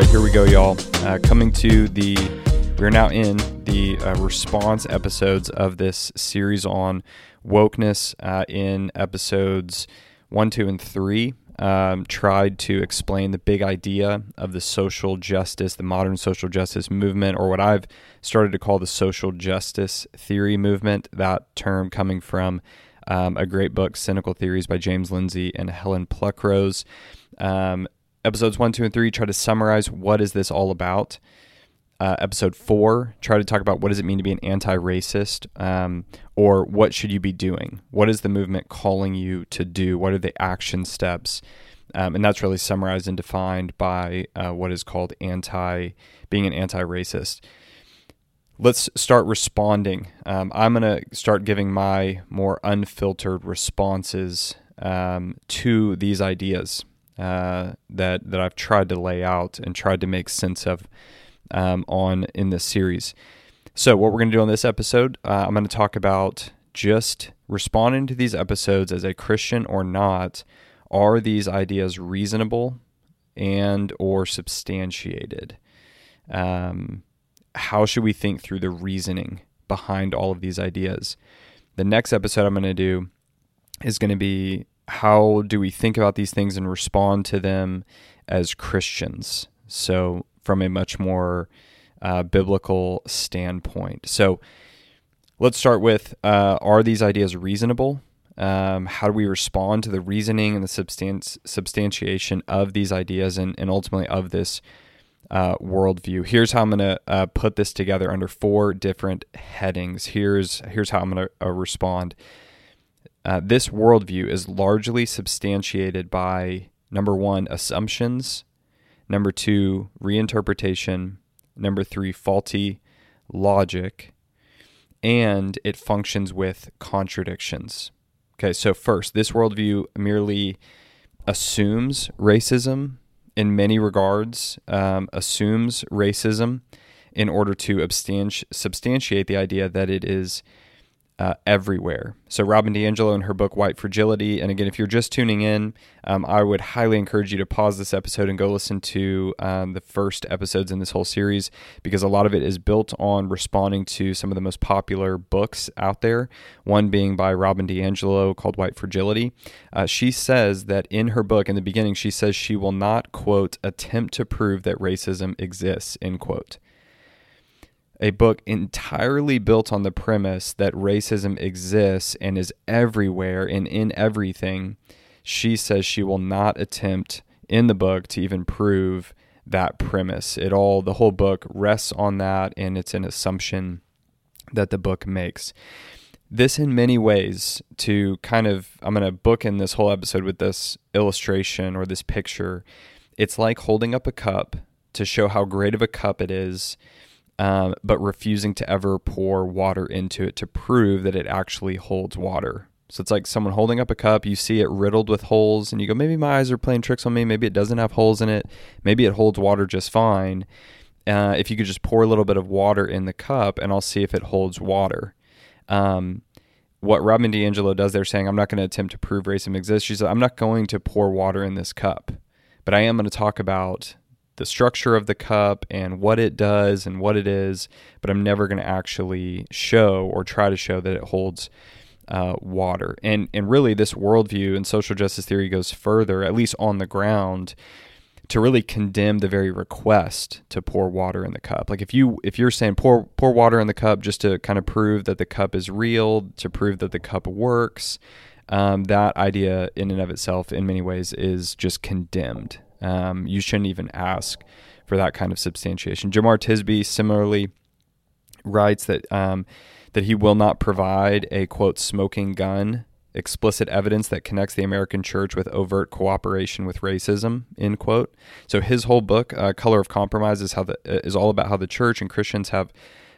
right, here we go, y'all. Uh, coming to the, we're now in the uh, response episodes of this series on wokeness. Uh, in episodes one, two, and three, um, tried to explain the big idea of the social justice, the modern social justice movement, or what I've started to call the social justice theory movement. That term coming from um, a great book, Cynical Theories by James Lindsay and Helen Pluckrose. Um, episodes one, two, and three try to summarize what is this all about. Uh, episode four try to talk about what does it mean to be an anti-racist, um, or what should you be doing? What is the movement calling you to do? What are the action steps? Um, and that's really summarized and defined by uh, what is called anti being an anti-racist. Let's start responding. Um, I'm going to start giving my more unfiltered responses um, to these ideas uh, that that I've tried to lay out and tried to make sense of um, on in this series. So, what we're going to do on this episode, uh, I'm going to talk about just responding to these episodes as a Christian or not. Are these ideas reasonable and or substantiated? Um, how should we think through the reasoning behind all of these ideas? The next episode I'm going to do is going to be how do we think about these things and respond to them as Christians? So, from a much more uh, biblical standpoint. So, let's start with uh, Are these ideas reasonable? Um, how do we respond to the reasoning and the substan- substantiation of these ideas and, and ultimately of this uh, worldview? Here's how I'm going to uh, put this together under four different headings. Here's here's how I'm going to uh, respond. Uh, this worldview is largely substantiated by number one, assumptions, number two, reinterpretation, number three, faulty logic, and it functions with contradictions. Okay, so first, this worldview merely assumes racism in many regards, um, assumes racism in order to substantiate the idea that it is uh, everywhere. So, Robin DiAngelo in her book White Fragility. And again, if you're just tuning in, um, I would highly encourage you to pause this episode and go listen to um, the first episodes in this whole series because a lot of it is built on responding to some of the most popular books out there. One being by Robin DiAngelo called White Fragility. Uh, she says that in her book, in the beginning, she says she will not, quote, attempt to prove that racism exists, end quote a book entirely built on the premise that racism exists and is everywhere and in everything, she says she will not attempt in the book to even prove that premise. It all, the whole book rests on that, and it's an assumption that the book makes. This, in many ways, to kind of, I'm going to book in this whole episode with this illustration or this picture. It's like holding up a cup to show how great of a cup it is um, but refusing to ever pour water into it to prove that it actually holds water. So it's like someone holding up a cup, you see it riddled with holes, and you go, maybe my eyes are playing tricks on me. Maybe it doesn't have holes in it. Maybe it holds water just fine. Uh, if you could just pour a little bit of water in the cup, and I'll see if it holds water. Um, what Robin DiAngelo does, they're saying, I'm not going to attempt to prove racism exists. She said, I'm not going to pour water in this cup, but I am going to talk about the structure of the cup and what it does and what it is, but I'm never going to actually show or try to show that it holds uh, water. And and really, this worldview and social justice theory goes further, at least on the ground, to really condemn the very request to pour water in the cup. Like if you if you're saying pour pour water in the cup just to kind of prove that the cup is real, to prove that the cup works. Um, that idea in and of itself, in many ways, is just condemned um, you shouldn't even ask for that kind of substantiation. Jemar Tisby similarly writes that um, that he will not provide a quote smoking gun explicit evidence that connects the American church with overt cooperation with racism end quote. So his whole book, uh, Color of Compromise, is how the is all about how the church and Christians have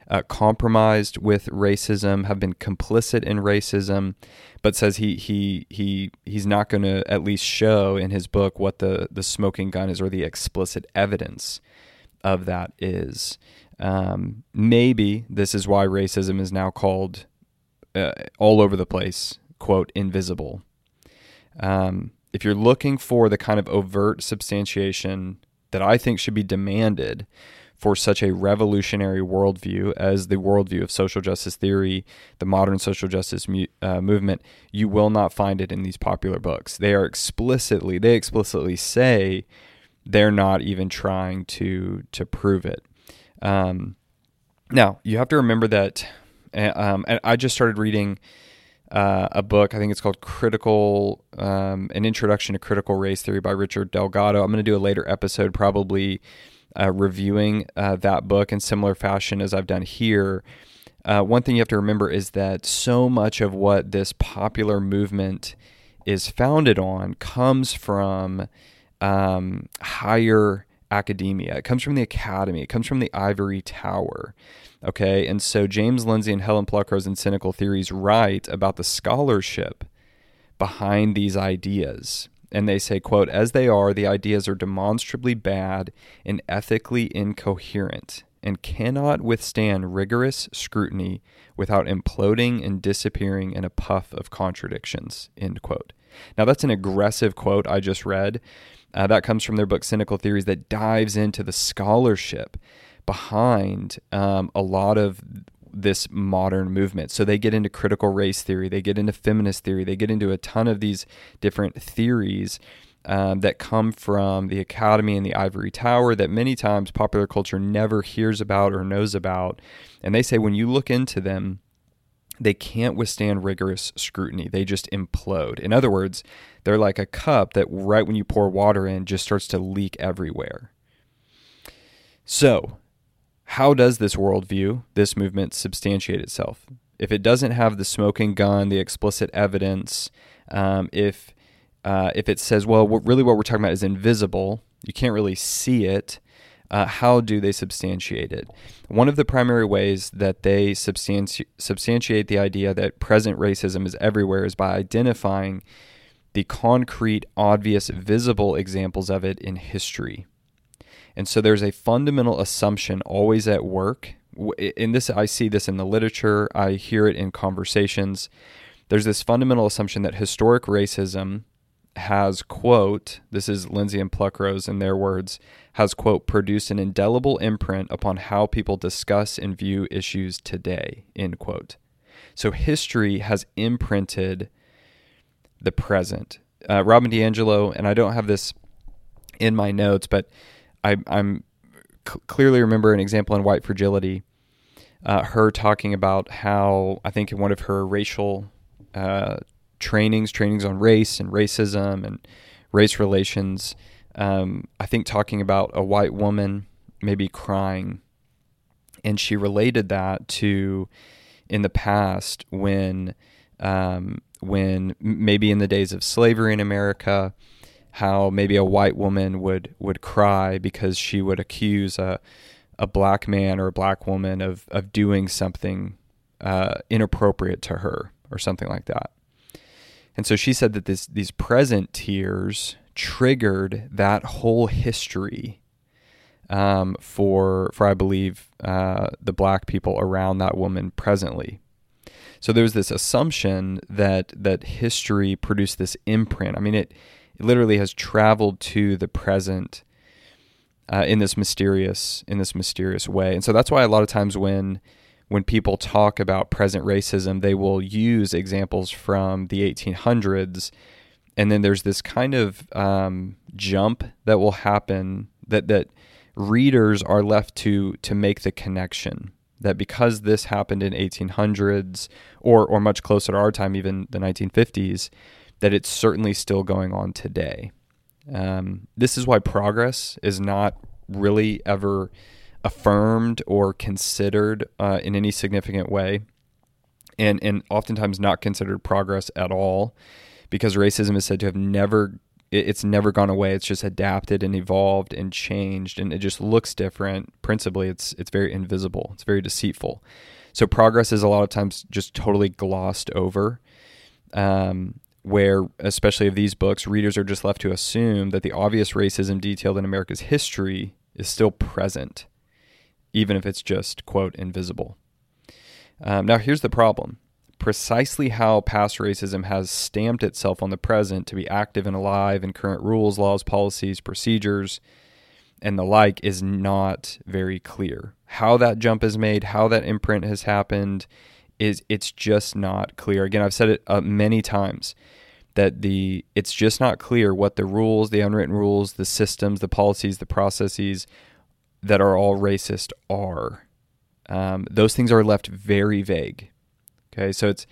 uh, compromised with racism, have been complicit in racism, but says he he he he's not going to at least show in his book what the the smoking gun is or the explicit evidence of that is. Um, maybe this is why racism is now called uh, all over the place, quote, invisible. Um, if you're looking for the kind of overt substantiation that I think should be demanded for such a revolutionary worldview as the worldview of social justice theory, the modern social justice mu- uh, movement, you will not find it in these popular books. They are explicitly, they explicitly say they're not even trying to to prove it. Um, now you have to remember that, uh, um, and I just started reading uh, a book. I think it's called Critical, um, an Introduction to Critical Race Theory by Richard Delgado. I'm going to do a later episode, probably uh, reviewing uh, that book in similar fashion as I've done here. Uh, one thing you have to remember is that so much of what this popular movement is founded on comes from um, higher academia. It comes from the academy. It comes from the ivory tower. Okay, and so James Lindsay and Helen Pluckrose in Cynical Theories write about the scholarship behind these ideas. And they say, quote, as they are, the ideas are demonstrably bad and ethically incoherent and cannot withstand rigorous scrutiny without imploding and disappearing in a puff of contradictions, end quote. Now, that's an aggressive quote I just read. Uh, that comes from their book, Cynical Theories, that dives into the scholarship behind um, a lot of this modern movement. So they get into critical race theory, they get into feminist theory, they get into a ton of these different theories um, that come from the academy and the ivory tower that many times popular culture never hears about or knows about. And they say when you look into them, they can't withstand rigorous scrutiny. They just implode. In other words, they're like a cup that right when you pour water in just starts to leak everywhere. So, how does this worldview, this movement, substantiate itself? If it doesn't have the smoking gun, the explicit evidence, um, if uh, if it says, well, what, really what we're talking about is invisible, you can't really see it. Uh, how do they substantiate it? One of the primary ways that they substanti- substantiate the idea that present racism is everywhere is by identifying the concrete, obvious, visible examples of it in history. And so there's a fundamental assumption always at work. In this, I see this in the literature, I hear it in conversations. There's this fundamental assumption that historic racism has, quote, this is Lindsay and Pluckrose in their words, has, quote, produced an indelible imprint upon how people discuss and view issues today, end quote. So history has imprinted the present. Uh, Robin DiAngelo, and I don't have this in my notes, but I, am c- clearly remember an example in White Fragility, uh, her talking about how I think in one of her racial uh, trainings, trainings on race and racism and race relations, um, I think talking about a white woman maybe crying, and she related that to in the past when um, when maybe in the days of slavery in America how maybe a white woman would would cry because she would accuse a a black man or a black woman of of doing something uh, inappropriate to her or something like that. And so she said that this these present tears triggered that whole history um, for for I believe uh, the black people around that woman presently. So there was this assumption that that history produced this imprint. I mean it it literally has traveled to the present uh, in this mysterious in this mysterious way. And so that's why a lot of times when when people talk about present racism, they will use examples from the 1800s, and then there's this kind of um, jump that will happen that that readers are left to to make the connection that because this happened in 1800s or or much closer to our time, even the 1950s, that it's certainly still going on today. Um, this is why progress is not really ever affirmed or considered uh, in any significant way, and and oftentimes not considered progress at all, because racism is said to have never it's never gone away. It's just adapted and evolved and changed, and it just looks different. Principally, it's it's very invisible. It's very deceitful. So progress is a lot of times just totally glossed over. Um, where, especially of these books, readers are just left to assume that the obvious racism detailed in America's history is still present, even if it's just, quote, invisible. Um, now, here's the problem precisely how past racism has stamped itself on the present to be active and alive in current rules, laws, policies, procedures, and the like is not very clear. How that jump is made, how that imprint has happened, is it's just not clear. Again, I've said it uh, many times that the it's just not clear what the rules, the unwritten rules, the systems, the policies, the processes that are all racist are. Um, those things are left very vague. Okay, so it's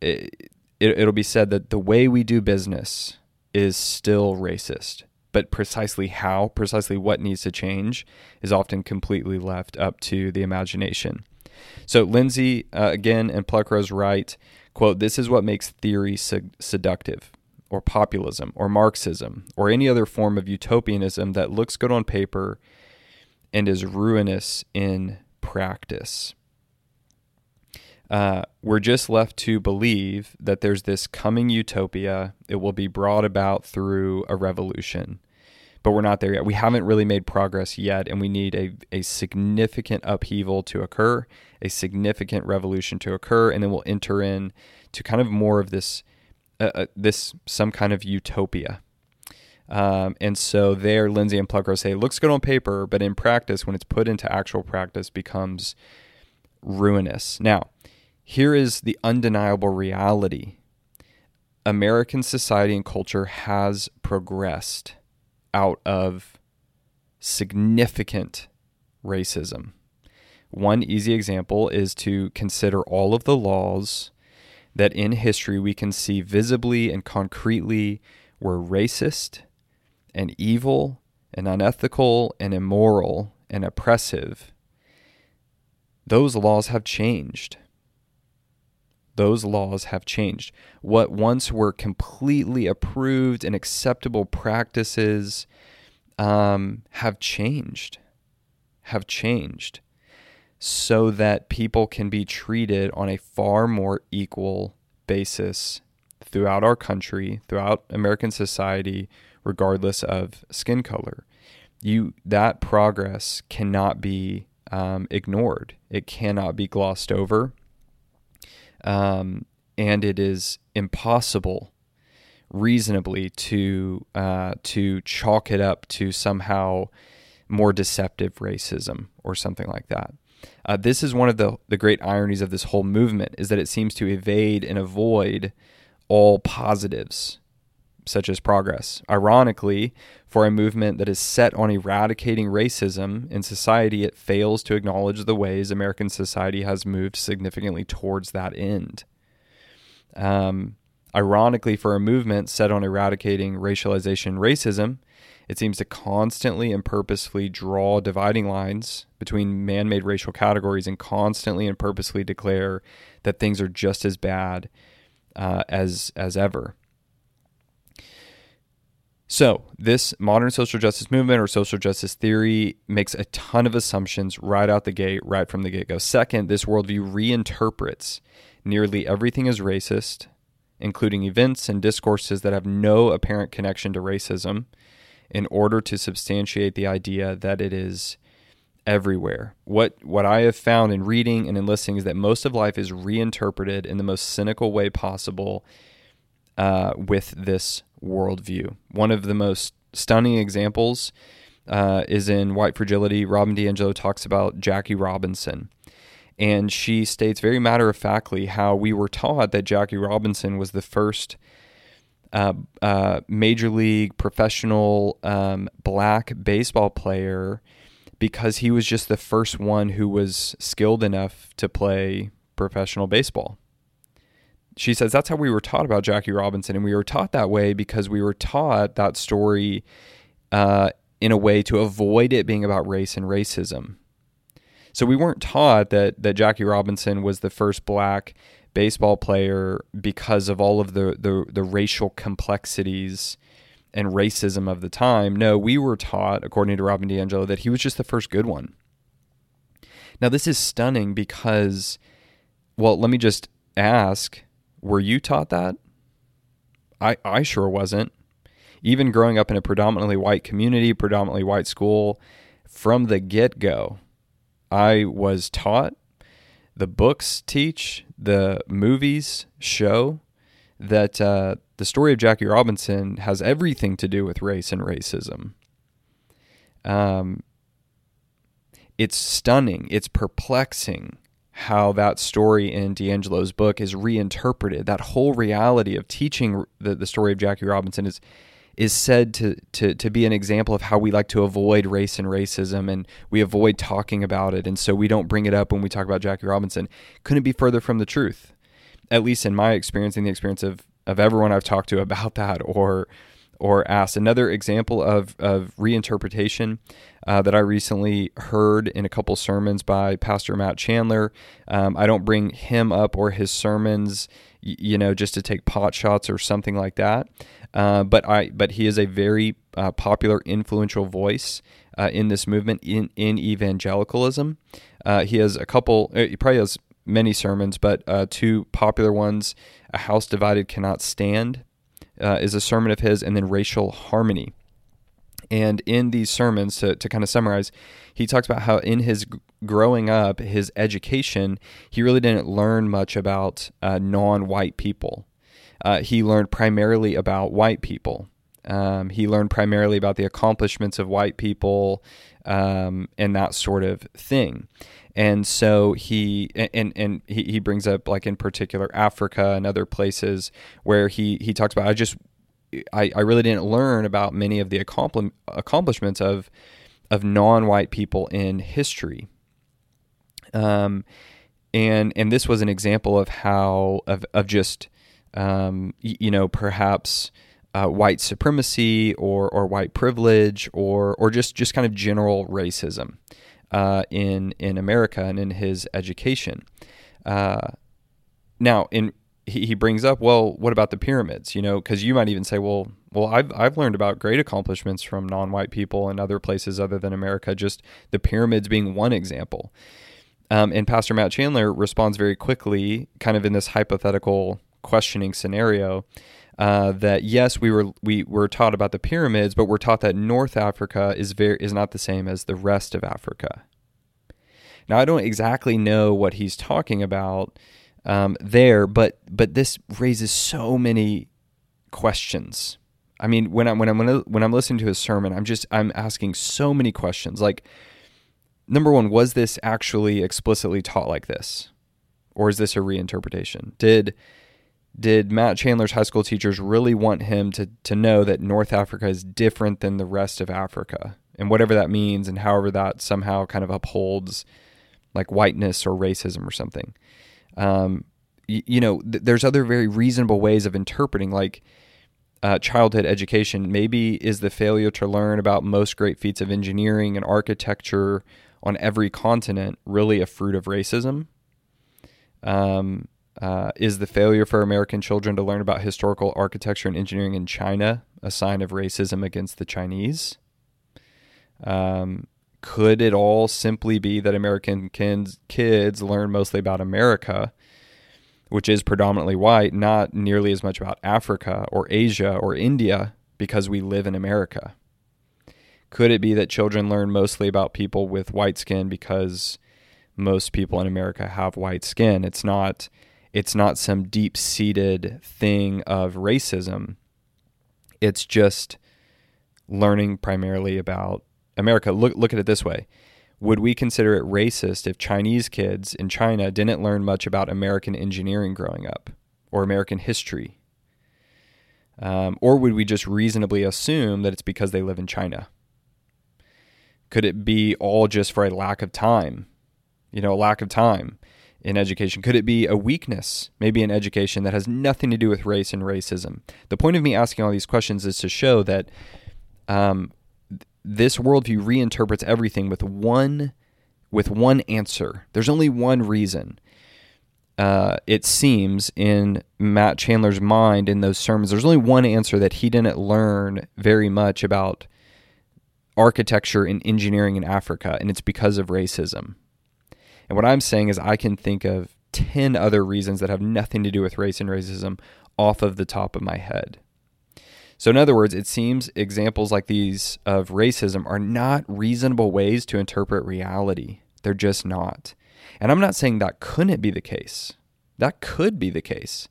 it, it, it'll be said that the way we do business is still racist, but precisely how, precisely what needs to change, is often completely left up to the imagination. So Lindsay uh, again and Pluckrose write, quote, "This is what makes theory seductive." Or populism, or Marxism, or any other form of utopianism that looks good on paper and is ruinous in practice. Uh, we're just left to believe that there's this coming utopia. It will be brought about through a revolution. But we're not there yet. We haven't really made progress yet, and we need a, a significant upheaval to occur, a significant revolution to occur, and then we'll enter in to kind of more of this, uh, uh, this some kind of utopia. Um, and so there, Lindsay and Pluckrose say, looks good on paper, but in practice, when it's put into actual practice, becomes ruinous. Now, here is the undeniable reality American society and culture has progressed out of significant racism. One easy example is to consider all of the laws that in history we can see visibly and concretely were racist and evil and unethical and immoral and oppressive, those laws have changed. Those laws have changed. What once were completely approved and acceptable practices um, have changed, have changed so that people can be treated on a far more equal basis throughout our country, throughout American society, regardless of skin color. You that progress cannot be um, ignored. It cannot be glossed over, um, and it is impossible, reasonably, to uh, to chalk it up to somehow more deceptive racism or something like that. Uh, this is one of the the great ironies of this whole movement is that it seems to evade and avoid all positives such as progress. Ironically, for a movement that is set on eradicating racism in society, it fails to acknowledge the ways American society has moved significantly towards that end. Um, ironically, for a movement set on eradicating racialization racism, it seems to constantly and purposefully draw dividing lines between man made racial categories and constantly and purposely declare that things are just as bad uh, as, as ever. So, this modern social justice movement or social justice theory makes a ton of assumptions right out the gate, right from the get go. Second, this worldview reinterprets nearly everything as racist, including events and discourses that have no apparent connection to racism, in order to substantiate the idea that it is everywhere. What what I have found in reading and in listening is that most of life is reinterpreted in the most cynical way possible uh, with this worldview. One of the most stunning examples uh, is in White Fragility. Robin DiAngelo talks about Jackie Robinson. And she states very matter of factly how we were taught that Jackie Robinson was the first uh, uh, major league professional um, black baseball player because he was just the first one who was skilled enough to play professional baseball she says that's how we were taught about Jackie Robinson, and we were taught that way because we were taught that story uh, in a way to avoid it being about race and racism. So we weren't taught that that Jackie Robinson was the first black baseball player because of all of the the, the racial complexities and racism of the time. No, we were taught, according to Robin DiAngelo, that he was just the first good one. Now this is stunning because, well, let me just ask were you taught that? I I sure wasn't. Even growing up in a predominantly white community, predominantly white school, from the get go, I was taught the books teach, the movies show that uh, the story of Jackie Robinson has everything to do with race and racism. um, it's stunning, it's perplexing how that story in DiAngelo's book is reinterpreted. That whole reality of teaching the, the story of Jackie Robinson is is said to, to to be an example of how we like to avoid race and racism and we avoid talking about it and so we don't bring it up when we talk about Jackie Robinson. Couldn't be further from the truth. At least in my experience and the experience of of everyone I've talked to about that or or asked. Another example of, of reinterpretation uh, that I recently heard in a couple sermons by Pastor Matt Chandler. Um, I don't bring him up or his sermons, you know, just to take pot shots or something like that. Uh, but I, but he is a very uh, popular, influential voice uh, in this movement in in evangelicalism. Uh, he has a couple. Uh, he probably has many sermons, but two popular ones: "A House Divided Cannot Stand." Uh, is a sermon of his, and then racial harmony. And in these sermons, to, to kind of summarize, he talks about how in his growing up, his education, he really didn't learn much about uh, non white people. Uh, he learned primarily about white people. Um, he learned primarily about the accomplishments of white people um, and that sort of thing and so he and and he, he brings up like in particular Africa and other places where he he talks about I just I, I really didn't learn about many of the accomplishments of of non-white people in history. Um, and and this was an example of how of of just um, you know perhaps uh, white supremacy or or white privilege or or just just kind of general racism uh, in in America and in his education. Uh, now, in he, he brings up, well, what about the pyramids? You know, because you might even say, well, well, I've I've learned about great accomplishments from non-white people in other places other than America. Just the pyramids being one example. Um, and Pastor Matt Chandler responds very quickly, kind of in this hypothetical questioning scenario. Uh, that yes, we were we were taught about the pyramids, but we're taught that North Africa is very is not the same as the rest of Africa. Now I don't exactly know what he's talking about um, there, but but this raises so many questions. I mean, when I'm when I'm when I'm listening to his sermon, I'm just I'm asking so many questions. Like, number one, was this actually explicitly taught like this, or is this a reinterpretation? Did did Matt Chandler's high school teachers really want him to to know that North Africa is different than the rest of Africa? And whatever that means and however that somehow kind of upholds like whiteness or racism or something. Um, you, you know th- there's other very reasonable ways of interpreting like uh, childhood education. Maybe is the failure to learn about most great feats of engineering and architecture on every continent really a fruit of racism? Um, uh, is the failure for American children to learn about historical architecture and engineering in China a sign of racism against the Chinese? Um, could it all simply be that American kids, kids learn mostly about America, which is predominantly white, not nearly as much about Africa or Asia or India because we live in America? Could it be that children learn mostly about people with white skin because most people in America have white skin? It's not it's not some deep seated thing of racism. It's just learning primarily about America. Look look at it this way. Would we consider it racist if Chinese kids in China didn't learn much about American engineering growing up or American history? Um, or would we just reasonably assume that it's because they live in China? Could it be all just for a lack of time? You know, a lack of time in education? Could it be a weakness, maybe in education, that has nothing to do with race and racism? The point of me asking all these questions is to show that um, this worldview reinterprets everything with one with one answer. There's only one reason. Uh, it seems in Matt Chandler's mind in those sermons, there's only one answer that he didn't learn very much about architecture and engineering in Africa, and it's because of racism. And what I'm saying is, I can think of 10 other reasons that have nothing to do with race and racism off of the top of my head. So, in other words, it seems examples like these of racism are not reasonable ways to interpret reality. They're just not. And I'm not saying that couldn't be the case, that could be the case.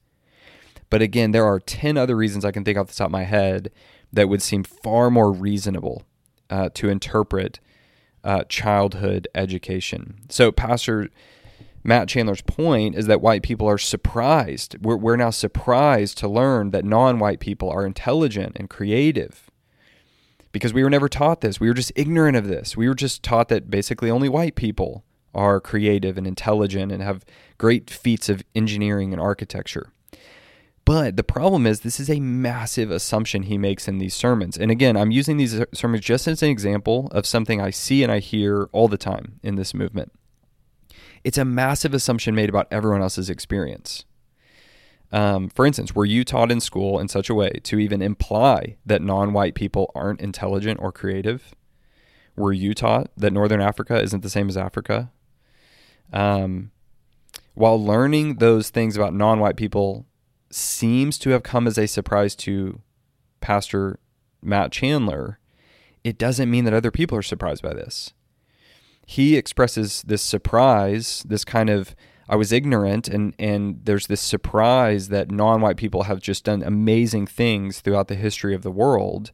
But again, there are 10 other reasons I can think off the top of my head that would seem far more reasonable uh, to interpret uh, childhood education. So, Pastor Matt Chandler's point is that white people are surprised. We're, we're now surprised to learn that non white people are intelligent and creative because we were never taught this. We were just ignorant of this. We were just taught that basically only white people are creative and intelligent and have great feats of engineering and architecture. But the problem is, this is a massive assumption he makes in these sermons. And again, I'm using these sermons just as an example of something I see and I hear all the time in this movement. It's a massive assumption made about everyone else's experience. Um, for instance, were you taught in school in such a way to even imply that non white people aren't intelligent or creative? Were you taught that Northern Africa isn't the same as Africa? Um, while learning those things about non white people seems to have come as a surprise to Pastor Matt Chandler, it doesn't mean that other people are surprised by this. He expresses this surprise, this kind of I was ignorant and and there's this surprise that non-white people have just done amazing things throughout the history of the world.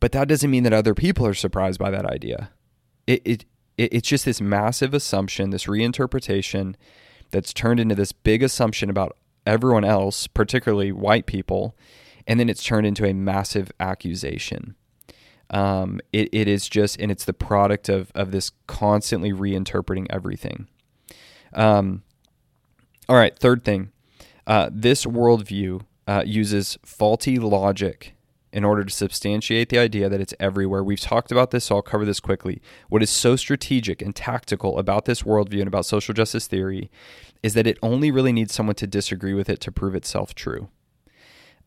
But that doesn't mean that other people are surprised by that idea. It it, it it's just this massive assumption, this reinterpretation that's turned into this big assumption about everyone else, particularly white people, and then it's turned into a massive accusation. Um, it, it is just, and it's the product of, of this constantly reinterpreting everything. Um, all right, third thing uh, this worldview uh, uses faulty logic in order to substantiate the idea that it's everywhere. We've talked about this, so I'll cover this quickly. What is so strategic and tactical about this worldview and about social justice theory is that it only really needs someone to disagree with it to prove itself true.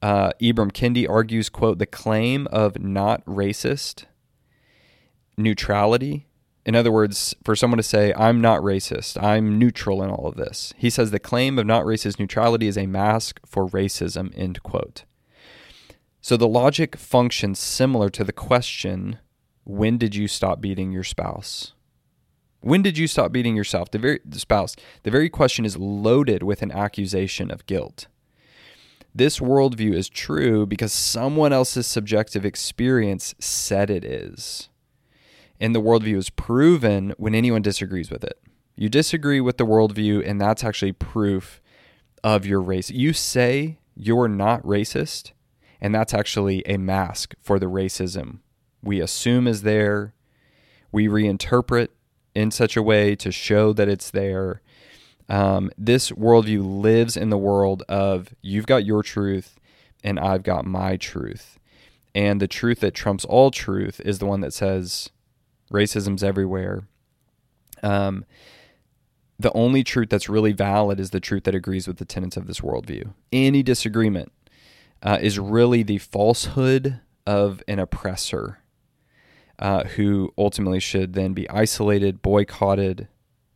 Uh, Ibram Kendi argues, quote, the claim of not racist neutrality. In other words, for someone to say, I'm not racist, I'm neutral in all of this. He says the claim of not racist neutrality is a mask for racism, end quote. So the logic functions similar to the question, when did you stop beating your spouse? When did you stop beating yourself? The very the spouse. The very question is loaded with an accusation of guilt. This worldview is true because someone else's subjective experience said it is. And the worldview is proven when anyone disagrees with it. You disagree with the worldview, and that's actually proof of your race. You say you're not racist, and that's actually a mask for the racism we assume is there. We reinterpret in such a way to show that it's there. Um, this worldview lives in the world of you've got your truth and I've got my truth. And the truth that trumps all truth is the one that says racism's everywhere. Um, the only truth that's really valid is the truth that agrees with the tenets of this worldview. Any disagreement uh, is really the falsehood of an oppressor uh, who ultimately should then be isolated, boycotted,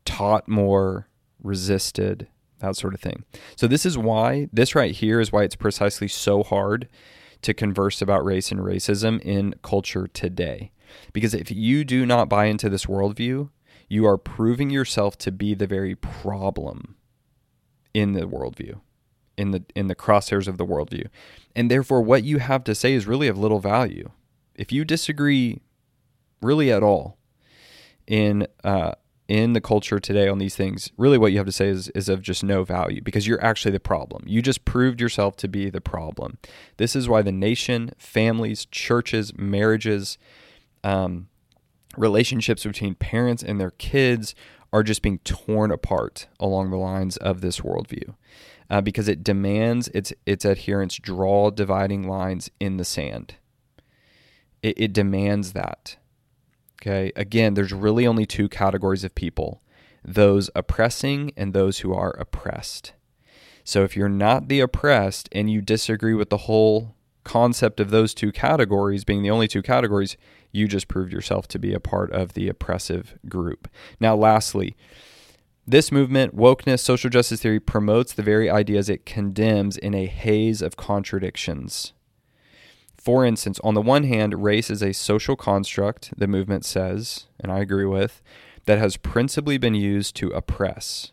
taught more, resisted, that sort of thing. So, this is why, this right here is why it's precisely so hard to converse about race and racism in culture today. Because if you do not buy into this worldview, you are proving yourself to be the very problem in the worldview, in the in the crosshairs of the worldview. And therefore what you have to say is really of little value. If you disagree really at all in uh, in the culture today on these things, really what you have to say is, is of just no value because you're actually the problem. You just proved yourself to be the problem. This is why the nation, families, churches, marriages, um, relationships between parents and their kids are just being torn apart along the lines of this worldview. Uh, because it demands its its adherents draw dividing lines in the sand. It, it demands that. Okay. Again, there's really only two categories of people those oppressing and those who are oppressed. So if you're not the oppressed and you disagree with the whole concept of those two categories being the only two categories, you just proved yourself to be a part of the oppressive group. Now, lastly, this movement, wokeness, social justice theory, promotes the very ideas it condemns in a haze of contradictions. For instance, on the one hand, race is a social construct, the movement says, and I agree with, that has principally been used to oppress.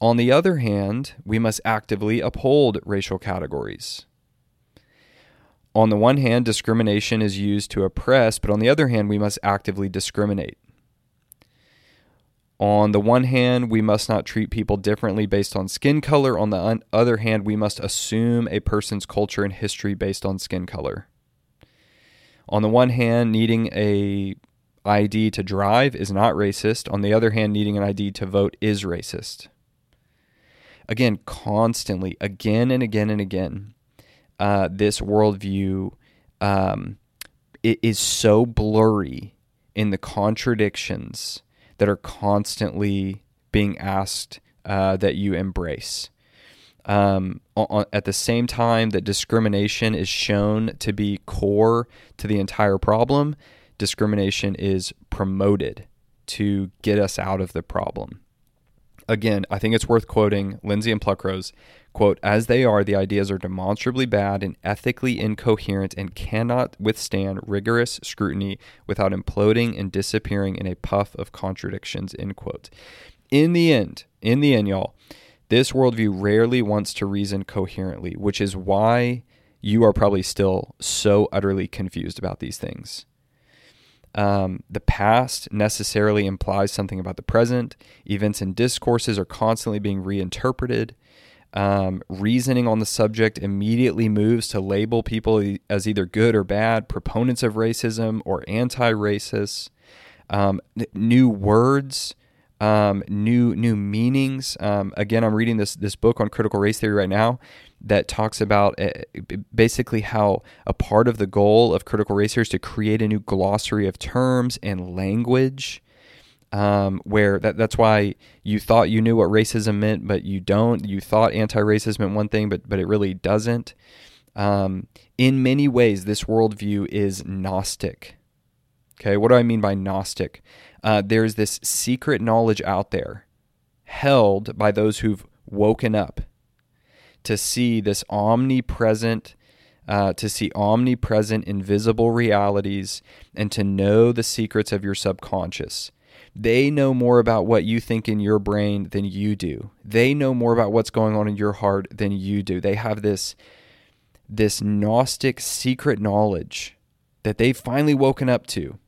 On the other hand, we must actively uphold racial categories. On the one hand, discrimination is used to oppress, but on the other hand, we must actively discriminate. On the one hand, we must not treat people differently based on skin color. On the other hand, we must assume a person's culture and history based on skin color. On the one hand, needing a ID to drive is not racist. On the other hand, needing an ID to vote is racist. Again, constantly, again and again and again, uh, this worldview um, it is so blurry in the contradictions that are constantly being asked uh, that you embrace. Um, on, at the same time that discrimination is shown to be core to the entire problem, discrimination is promoted to get us out of the problem. Again, I think it's worth quoting Lindsay and Pluckrose Quote, as they are, the ideas are demonstrably bad and ethically incoherent and cannot withstand rigorous scrutiny without imploding and disappearing in a puff of contradictions, end quote. In the end, in the end, y'all, this worldview rarely wants to reason coherently, which is why you are probably still so utterly confused about these things. Um, the past necessarily implies something about the present. Events and discourses are constantly being reinterpreted. Um, reasoning on the subject immediately moves to label people as either good or bad, proponents of racism or anti racists. Um, new words, um, new new meanings. Um, again, I'm reading this this book on critical race theory right now that talks about uh, basically how a part of the goal of critical race theory is to create a new glossary of terms and language um, where that, that's why you thought you knew what racism meant, but you don't. You thought anti-racism meant one thing, but but it really doesn't. Um, in many ways, this worldview is Gnostic. Okay, what do I mean by Gnostic? Uh, there's this secret knowledge out there, held by those who've woken up to see this omnipresent. Uh, to see omnipresent, invisible realities, and to know the secrets of your subconscious. They know more about what you think in your brain than you do. They know more about what's going on in your heart than you do. They have this this gnostic secret knowledge that they've finally woken up to.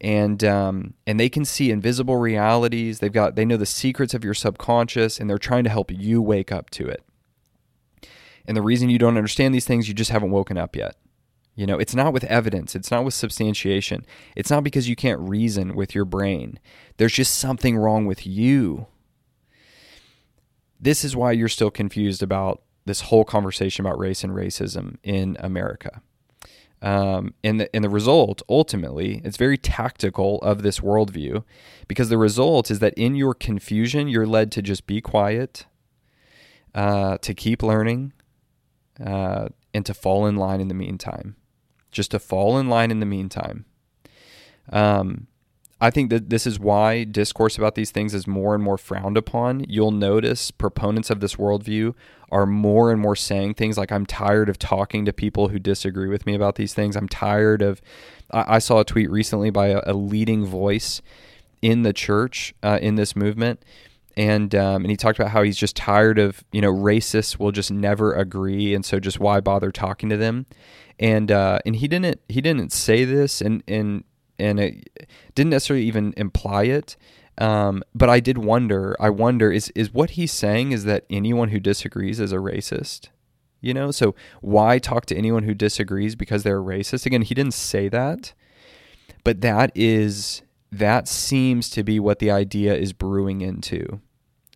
And um, and they can see invisible realities. They've got they know the secrets of your subconscious and they're trying to help you wake up to it. And the reason you don't understand these things, you just haven't woken up yet. You know, it's not with evidence, it's not with substantiation. It's not because you can't reason with your brain. There's just something wrong with you. This is why you're still confused about this whole conversation about race and racism in America. Um, and, the, and the result, ultimately, it's very tactical of this worldview because the result is that in your confusion, you're led to just be quiet, uh, to keep learning, uh, and to fall in line in the meantime just to fall in line in the meantime. Um, I think that this is why discourse about these things is more and more frowned upon. You'll notice proponents of this worldview are more and more saying things like, I'm tired of talking to people who disagree with me about these things. I'm tired of. I, I saw a tweet recently by a, a leading voice in the church uh, in this movement. And um, and he talked about how he's just tired of you know racists will just never agree and so just why bother talking to them and uh, and he didn't he didn't say this and and and it didn't necessarily even imply it. Um, but I did wonder. I wonder is is what he's saying is that anyone who disagrees is a racist. You know, so why talk to anyone who disagrees because they're racist? Again, he didn't say that, but that is that seems to be what the idea is brewing into.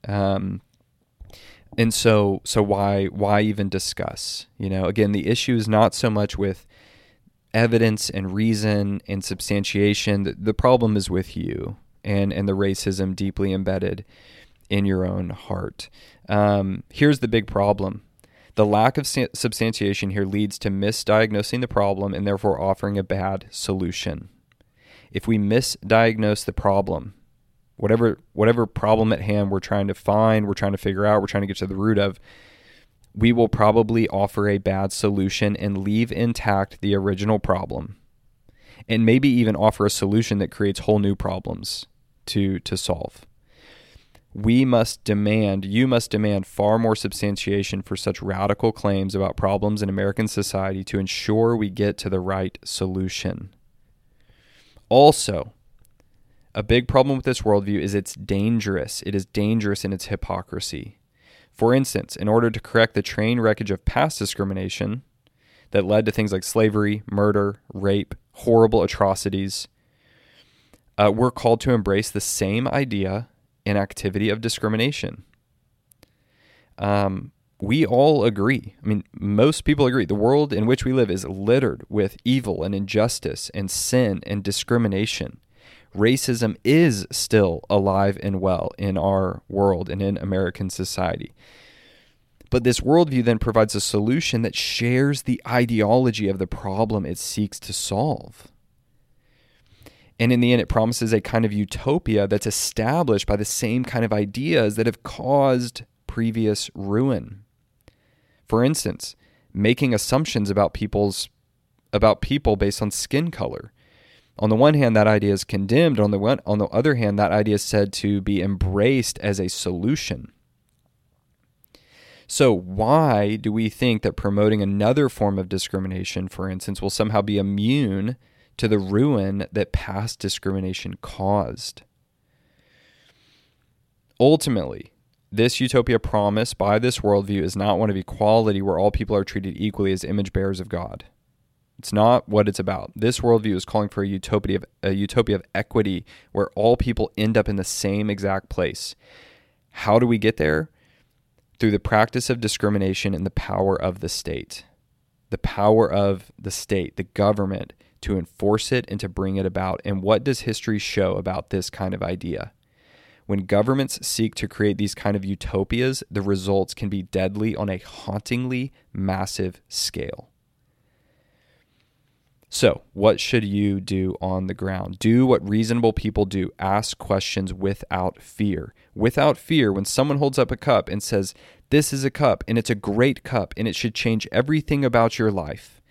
Um, and so so why why even discuss? You know again the issue is not so much with evidence and reason and substantiation. The, the problem is with you and and the racism deeply embedded in your own heart. Um, here's the big problem. The lack of substantiation here leads to misdiagnosing the problem and therefore offering a bad solution. If we misdiagnose the problem whatever whatever problem at hand we're trying to find, we're trying to figure out, we're trying to get to the root of, we will probably offer a bad solution and leave intact the original problem. And maybe even offer a solution that creates whole new problems to to solve. we must demand, you must demand far more substantiation for such radical claims about problems in American society to ensure we get to the right solution. Also, a big problem with this worldview is it's dangerous. It is dangerous in its hypocrisy. For instance, in order to correct the train wreckage of past discrimination that led to things like slavery, murder, rape, horrible atrocities, uh, we're called to embrace the same idea and activity of discrimination. Um, we all agree. I mean, most people agree. The world in which we live is littered with evil and injustice and sin and discrimination. Racism is still alive and well in our world and in American society. But this worldview then provides a solution that shares the ideology of the problem it seeks to solve. And in the end, it promises a kind of utopia that's established by the same kind of ideas that have caused previous ruin. For instance, making assumptions about people's about people based on skin color. On the one hand, that idea is condemned. On the one, on the other hand, that idea is said to be embraced as a solution. So, why do we think that promoting another form of discrimination, for instance, will somehow be immune to the ruin that past discrimination caused. Ultimately, this utopia promised by this worldview is not one of equality where all people are treated equally as image bearers of God. It's not what it's about. This worldview is calling for a utopia of, a utopia of equity where all people end up in the same exact place. How do we get there? Through the practice of discrimination and the power of the state. The power of the state, the government, to enforce it and to bring it about. And what does history show about this kind of idea? When governments seek to create these kind of utopias, the results can be deadly on a hauntingly massive scale. So, what should you do on the ground? Do what reasonable people do. Ask questions without fear. Without fear, when someone holds up a cup and says, This is a cup, and it's a great cup, and it should change everything about your life,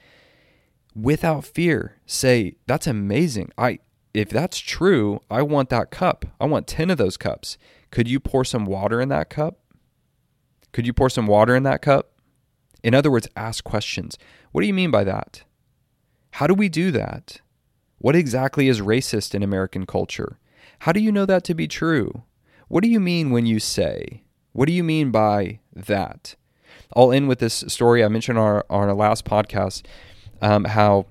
without fear say that's amazing. I if that's true i want that cup. I want 10 of those cups. Could you pour some water in that cup? Could you pour some water in that cup? In other words ask questions. What do you mean by that how do we do that? What exactly is racist in american culture? How do you know that to be true? What do you mean when you say? What do you mean by that? I'll end with this story. I mentioned on our, on our last podcast um, how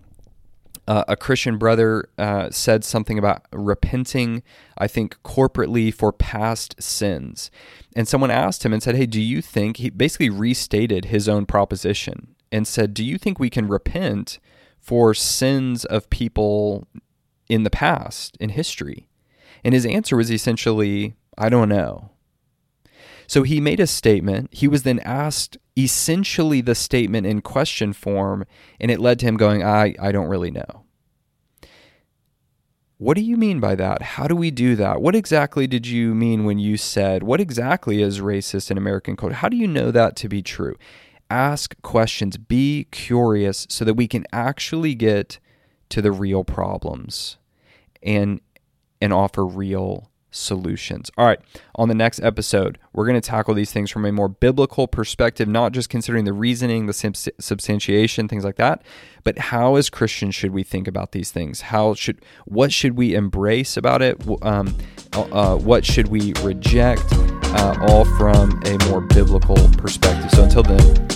uh, a Christian brother uh, said something about repenting, I think, corporately for past sins. And someone asked him and said, Hey, do you think, he basically restated his own proposition and said, Do you think we can repent for sins of people in the past, in history? And his answer was essentially, I don't know. So he made a statement. He was then asked essentially the statement in question form, and it led to him going, I, I don't really know. What do you mean by that? How do we do that? What exactly did you mean when you said, what exactly is racist in American culture? How do you know that to be true? Ask questions, be curious so that we can actually get to the real problems and and offer real solutions. All right, on the next episode, we're going to tackle these things from a more biblical perspective, not just considering the reasoning, the substantiation, things like that, but how as Christians should we think about these things? How should what should we embrace about it? Um, uh, uh, what should we reject? Uh, all from a more biblical perspective. So until then,